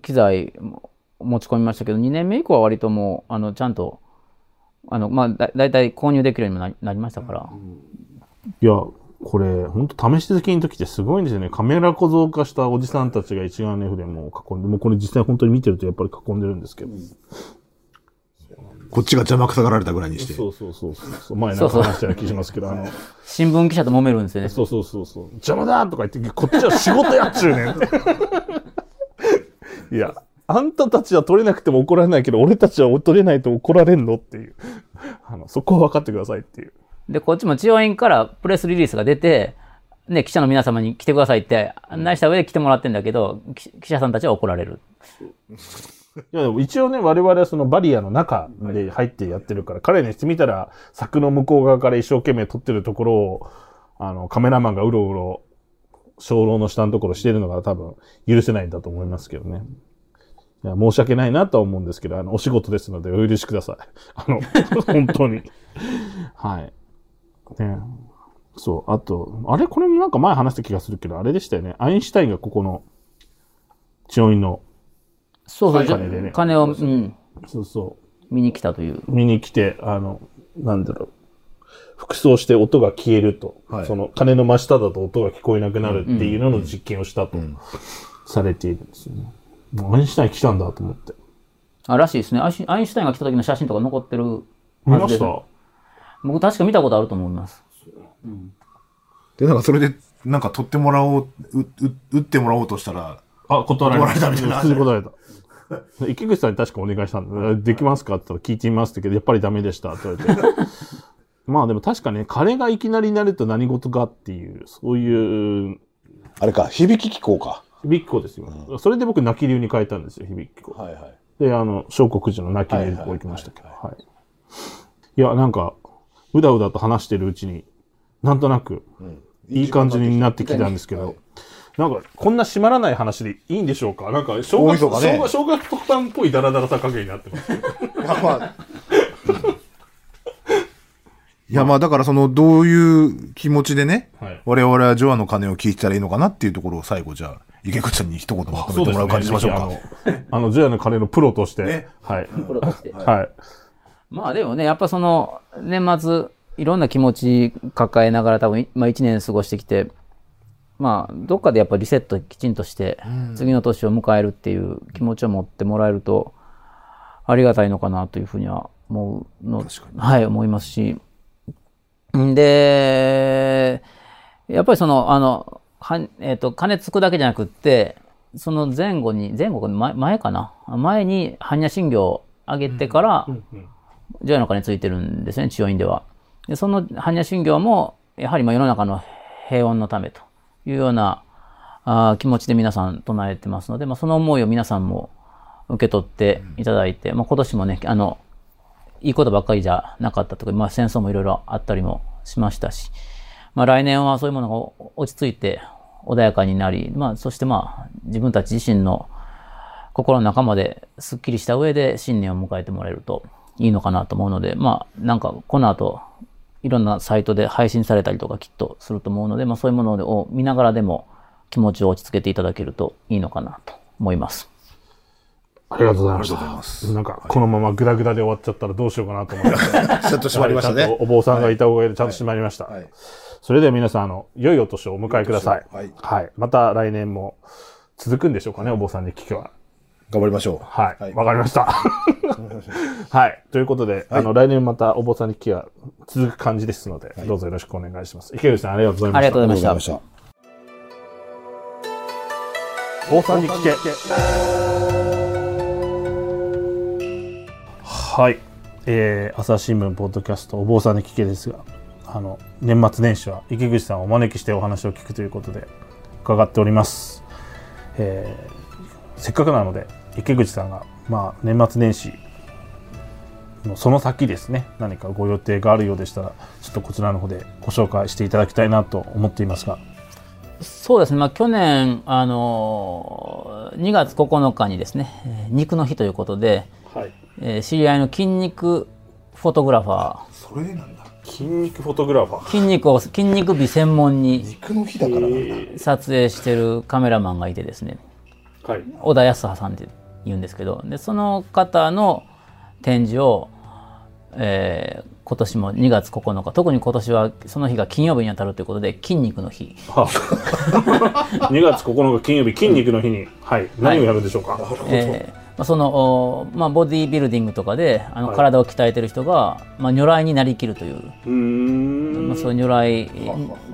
Speaker 2: 機材も持ち込みましたけど、2年目以降は割ともう、あの、ちゃんと、あの、まあ、だだいたい購入できるようにもななりましたから。
Speaker 1: いや、これ、本当試し好きの時ってすごいんですよね。カメラ小僧化したおじさんたちが一眼レフでもう囲んで、もうこれ実際本当に見てるとやっぱり囲んでるんですけど。
Speaker 3: こっちが邪魔くさがられたぐらいにして。
Speaker 1: そうそうそうそう。前なんか話したような気しますけど、あの、
Speaker 2: 新聞記者と揉めるんですよね。
Speaker 1: そうそうそうそう。邪魔だとか言って、こっちは仕事やっちゅうねん。いや、あんたたちは取れなくても怒られないけど、俺たちは取れないと怒られんのっていう。あの、そこは分かってくださいっていう。
Speaker 2: で、こっちも治療院からプレスリリースが出て、ね、記者の皆様に来てくださいって案内した上で来てもらってんだけど、記者さんたちは怒られる。
Speaker 1: いやでも一応ね、我々はそのバリアの中で入ってやってるから、彼にしてみたら、柵の向こう側から一生懸命撮ってるところを、あの、カメラマンがうろうろ、鐘楼の下のところしてるのが多分許せないんだと思いますけどね。いや申し訳ないなとは思うんですけど、あの、お仕事ですのでお許しください。あの、本当に。はい。ねそう。あと、あれこれもなんか前話した気がするけど、あれでしたよね。アインシュタインがここの、治療院の、
Speaker 2: そうそう、じゃ
Speaker 1: 金でね
Speaker 2: 金を、うん、
Speaker 1: そうそう。
Speaker 2: 見に来たという。
Speaker 1: 見に来て、あの、なんだろう。服装して音が消えると、
Speaker 3: はい
Speaker 1: その鐘の真下だと音が聞こえなくなるっていうのの実験をしたと、されているんですよね。もうアインシュタイン来たんだと思って。
Speaker 2: あ、らしいですね。アインシュアインシュタインが来た時の写真とか残ってるはずです
Speaker 1: 見ました
Speaker 2: 僕確か見たことあると思います。
Speaker 3: で、なんかそれで、なんか取ってもらおう、う、う打ってもらおうとしたら、
Speaker 1: あ、断られた。
Speaker 3: 断られたみたいな
Speaker 1: 普通に断られた。池口さんに確かお願いしたんだ。できますかって言ったら聞いてみますけど、やっぱりダメでしたって言われて。まあでも確かね、彼がいきなりなると何事かっていう、そういう、
Speaker 3: あれか、響き機構か。
Speaker 1: 響き子ですよ。それで僕、泣き流に変えたんですよ、響き子。
Speaker 3: はいはい。
Speaker 1: で、あの、小国寺の泣き流にこう行きましたけど。はい。いや、なんか、うだうだと話してるうちに、なんとなく、いい感じになってきたんですけど、なんか、こんな閉まらない話でいいんでしょうか？なんか、正月、
Speaker 3: 大晦日ね
Speaker 1: 正月、正月特番っぽいダラダラさ加減になってます。
Speaker 3: まあまあ。いやまあだからそのどういう気持ちでね、
Speaker 1: はい
Speaker 3: 我々はジョアの鐘を聞いてたらいいのかなっていうところを最後じゃあ池口さんに一言まとめてもらう感じしましょうか。
Speaker 1: ぜひあの、あの、ジョヤの金のプロとして、
Speaker 3: ね
Speaker 1: はい。
Speaker 2: プロとして。
Speaker 1: はい。
Speaker 2: まあでもね、やっぱその、年末、いろんな気持ち抱えながら多分、まあ一年過ごしてきて、まあ、どっかでやっぱリセットきちんとして、次の年を迎えるっていう気持ちを持ってもらえると、ありがたいのかなというふうには思うの、はい、思いますし。んで、やっぱりその、あの、はえっ、と、金つくだけじゃなくって、その前後に、前後か前前かな？前に般若心経を上げてから、除夜の鐘ついてるんですね、治療院では。で、その般若心経も、やはりまあ世の中の平穏のためというようなあ気持ちで皆さん唱えてますので、まあ、その思いを皆さんも受け取っていただいて、まあ、今年もね、あの、いいことばっかりじゃなかったとか、まあ、戦争もいろいろあったりもしましたし、まあ、来年はそういうものが落ち着いて穏やかになり、まあ、そしてまあ、自分たち自身の心の中まですっきりした上で新年を迎えてもらえるといいのかなと思うので、まあ、なんかこの後、いろんなサイトで配信されたりとかきっとすると思うので、まあそういうものを見ながらでも気持ちを落ち着けていただけるといいのかなと思います。
Speaker 1: ありがとうございました。なんか、このままグダグダで終わっちゃったらどうしようかなと思って。
Speaker 3: ちゃんと閉まりましたね。
Speaker 1: お坊さんがいた方がいいちゃんと閉まりました。
Speaker 3: はい。
Speaker 1: それでは皆さん、あの、良いお年をお迎えください。
Speaker 3: はい
Speaker 1: はい。また来年も続くんでしょうかね、お坊さんに聞きは。
Speaker 3: 頑張りましょう。
Speaker 1: はい。
Speaker 3: はい
Speaker 1: わ、かりました。はい。ということで、あの、来年またお坊さんに聞きは続く感じですので、どうぞよろしくお願いします。池口さん、ありがとうございました。
Speaker 2: ありがとうございました
Speaker 3: ありがとうございました。
Speaker 1: 坊さんに聞け。はい。えー、朝日新聞ポッドキャストお坊さんに聞けですが、あの、年末年始は池口さんをお招きしてお話を聞くということで伺っております。えーせっかくなので池口さんが、まあ、年末年始のその先ですね、何かご予定があるようでしたら、ちょっとこちらの方でご紹介していただきたいなと思っていますが。
Speaker 2: そうですね、まあ去年、あのー、2月9日にですね、えー肉の日ということで、
Speaker 1: はい。
Speaker 2: えー知り合いの筋肉フォトグラファ
Speaker 3: それなんだ。
Speaker 1: 筋肉フォトグラファー。
Speaker 2: ー、筋肉を、筋肉美専門に
Speaker 3: 肉の日だからなんだ。
Speaker 2: 撮影してるカメラマンがいてですね、
Speaker 1: はい。
Speaker 2: 小田康葉さんって言うんですけどでその方の展示を、えー今年も2月9日特に今年はその日が金曜日にあたるということで筋肉の日。
Speaker 1: はあ2月9日金曜日筋肉の日に、はい、何をやるんでしょうか？
Speaker 2: えーまあ、その、おまあ、ボディービルディングとかであの
Speaker 1: はい。
Speaker 2: 体を鍛えてる人が、まあ、如来になりきるという、
Speaker 1: うーん。
Speaker 2: まあ、そういう如来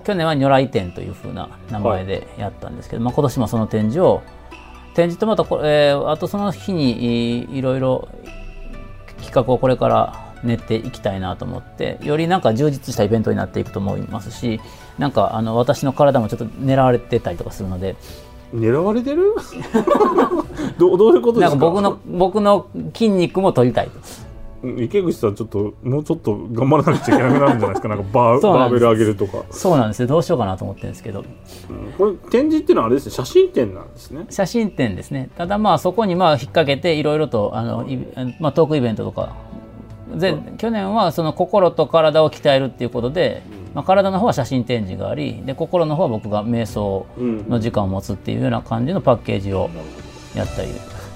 Speaker 2: 去年は如来展というふうな名前でやったんですけど、まあ、今年もその展示を展示とまたこれ、えーあとその日にいいろいろ企画をこれから練っていきたいなと思ってよりなんか充実したイベントになっていくと思いますしなんかあの私の体もちょっと狙われてたりとかするので。
Speaker 1: 狙われてる？どどういうことですか？
Speaker 2: なんか僕の僕の筋肉も取りたいと。
Speaker 1: 池口さんちょっともうちょっと頑張らなくちゃいけなくなるんじゃないですか？なんかバーバーベル上げるとか、
Speaker 2: そうなんです。よどうしようかなと思ってるんですけど。
Speaker 1: うん。これ展示っていうのはあれですね。写真展なんですね。
Speaker 2: 写真展ですねただまあそこにまあ引っ掛けていろいろとあの、いまあ、トークイベントとかで去年はその心と体を鍛えるっていうことで、まあ、体の方は写真展示がありで心の方は僕が瞑想の時間を持つっていうような感じのパッケージをやったり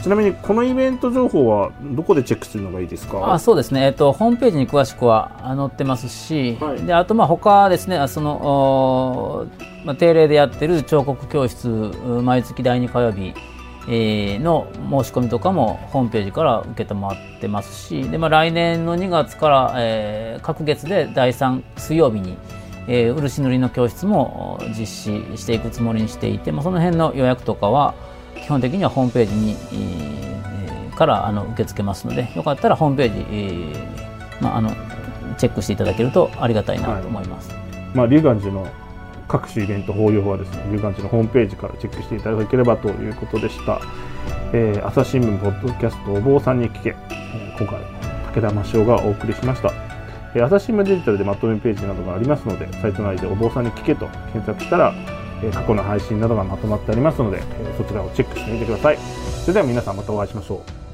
Speaker 1: ちなみにこのイベント情報はどこでチェックするのがいいですか？
Speaker 2: あそうですね、えっと、ホームページに詳しくはあ載ってますし、
Speaker 1: はい。
Speaker 2: であとまあ他ですねあそのまあ、定例でやってる彫刻教室う毎月第2火曜日、えーの申し込みとかもホームページから受けてもらってますしで、まあ、来年の2月から、えー各月で第3水曜日に、えー漆塗りの教室もお実施していくつもりにしていて、まあ、その辺の予約とかは基本的にはホームページに、えーからあの受け付けますのでよかったらホームページ、えーまあ、あのチェックしていただけるとありがたいなと思います。
Speaker 1: まあ、龍岩寺の各種イベント法要はですね、龍岩寺のホームページからチェックしていただければということでした。えー朝日新聞ポッドキャストお坊さんに聞け、えー今回武田真雄がお送りしました。えー朝日新聞デジタルでまとめページなどがありますので、サイト内でお坊さんに聞けと検索したら、え過去の配信などがまとまってありますので、えそちらをチェックしてみてください。それでは皆さんまたお会いしましょう。